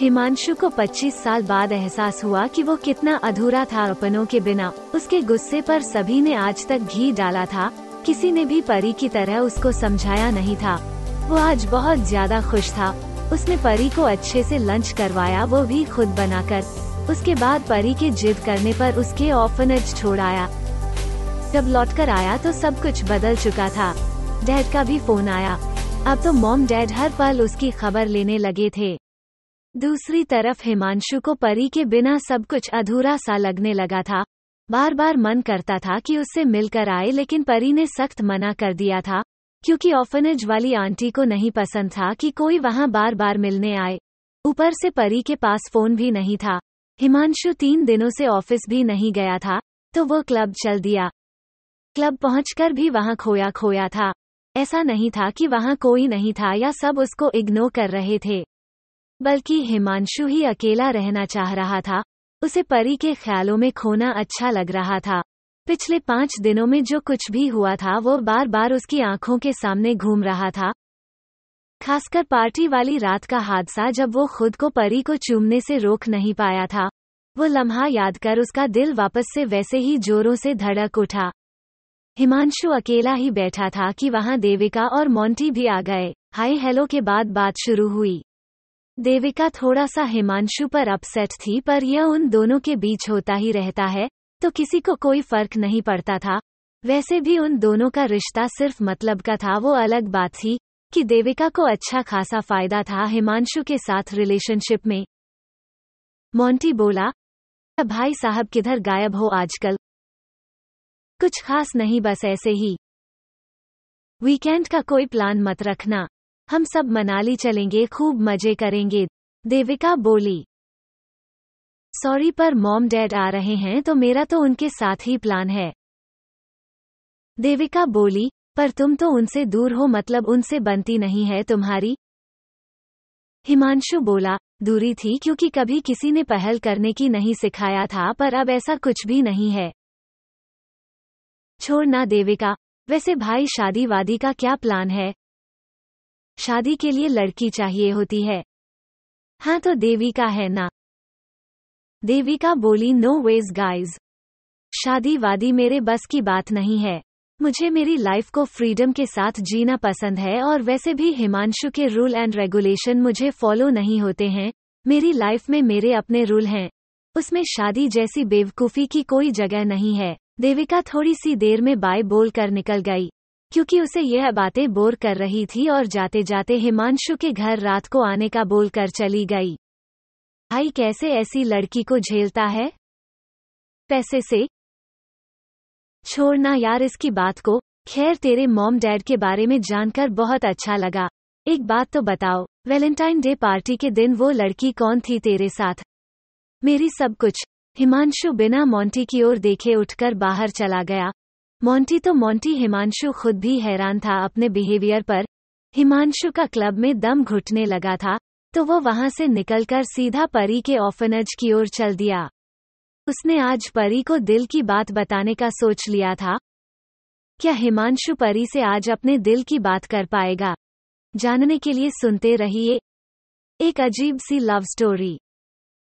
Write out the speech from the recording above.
हिमांशु को 25 साल बाद एहसास हुआ कि वो कितना अधूरा था अपनों के बिना। उसके गुस्से पर सभी ने आज तक घी डाला था। किसी ने भी परी की तरह उसको समझाया नहीं था। वो आज बहुत ज़्यादा खुश था। उसने परी को अच्छे से लंच करवाया, वो भी खुद बनाकर। उसके बाद परी के जिद करने पर उसके ऑफनेज छोड़ाया जब लौट कर आया तो सब कुछ बदल चुका था। डैड का भी फ़ोन आया। अब तो मॉम डैड हर पल उसकी खबर लेने लगे थे। दूसरी तरफ़ हिमांशु को परी के बिना सब कुछ अधूरा सा लगने लगा था। बार बार मन करता था कि उससे मिलकर आए, लेकिन परी ने सख्त मना कर दिया था, क्योंकि ऑफनेज वाली आंटी को नहीं पसंद था कि कोई वहाँ बार बार मिलने आए। ऊपर से परी के पास फ़ोन भी नहीं था। हिमांशु तीन दिनों से ऑफ़िस भी नहीं गया था तो वो क्लब चल दिया। क्लब पहुंचकर भी वहाँ खोया खोया था। ऐसा नहीं था कि वहाँ कोई नहीं था या सब उसको इग्नोर कर रहे थे। बल्कि हिमांशु ही अकेला रहना चाह रहा था। उसे परी के ख्यालों में खोना अच्छा लग रहा था। पिछले पाँच दिनों में जो कुछ भी हुआ था, वो बार बार उसकी आँखों के सामने घूम रहा था। खासकर पार्टी वाली रात का हादसा जब वो खुद को परी को चूमने से रोक नहीं पाया था। वो लम्हा याद कर उसका दिल वापस से वैसे ही जोरों से धड़क उठा। हिमांशु अकेला ही बैठा था कि वहाँ देविका और मोंटी भी आ गए। हाई हेलो के बाद बात शुरू हुई। देविका थोड़ा सा हिमांशु पर अपसेट थी, पर यह उन दोनों के बीच होता ही रहता है तो किसी को कोई फ़र्क नहीं पड़ता था। वैसे भी उन दोनों का रिश्ता सिर्फ़ मतलब का था, वो अलग बात थी, कि देविका को अच्छा खासा फ़ायदा था हिमांशु के साथ रिलेशनशिप में। मोंटी बोला भाई साहब किधर गायब हो आजकल? कुछ खास नहीं, बस ऐसे ही। वीकेंड का कोई प्लान मत रखना। हम सब मनाली चलेंगे, खूब मज़े करेंगे। देविका बोली सॉरी पर मॉम डैड आ रहे हैं तो मेरा तो उनके साथ ही प्लान है। देविका बोली, पर तुम तो उनसे दूर हो मतलब उनसे बनती नहीं है तुम्हारी? हिमांशु बोला, दूरी थी, क्योंकि कभी किसी ने पहल करने की नहीं सिखाया था, पर अब ऐसा कुछ भी नहीं है। छोड़ना देविका, वैसे भाई शादी वादी का क्या प्लान है? शादी के लिए लड़की चाहिए होती है। हाँ तो देवी का है ना? देविका बोली नो वेज गाइज़ शादी वादी मेरे बस की बात नहीं है। मुझे मेरी लाइफ को फ्रीडम के साथ जीना पसंद है और वैसे भी हिमांशु के रूल एंड रेगुलेशन मुझे फॉलो नहीं होते हैं। मेरी लाइफ में मेरे अपने रूल हैं। उसमें शादी जैसी बेवकूफ़ी की कोई जगह नहीं है। देविका थोड़ी सी देर में बाय बोल कर निकल गई। क्योंकि उसे यह बातें बोर कर रही थी और जाते जाते हिमांशु के घर रात को आने का बोल कर चली गई। भाई कैसे ऐसी लड़की को झेलता है? पैसे से। छोड़ना यार इसकी बात को। खैर तेरे मॉम डैड के बारे में जानकर बहुत अच्छा लगा। एक बात तो बताओ, वैलेंटाइन डे पार्टी के दिन वो लड़की कौन थी तेरे साथ? मेरी सब कुछ। हिमांशु बिना मोंटी की ओर देखे उठकर बाहर चला गया। मोंटी तो मोंटी हिमांशु खुद भी हैरान था अपने बिहेवियर पर। हिमांशु का क्लब में दम घुटने लगा था तो वो वहाँ से निकलकर सीधा परी के ऑफनज की ओर चल दिया। उसने आज परी को दिल की बात बताने का सोच लिया था। क्या हिमांशु परी से आज अपने दिल की बात कर पाएगा? जानने के लिए सुनते रहिए। एक अजीब सी लव स्टोरी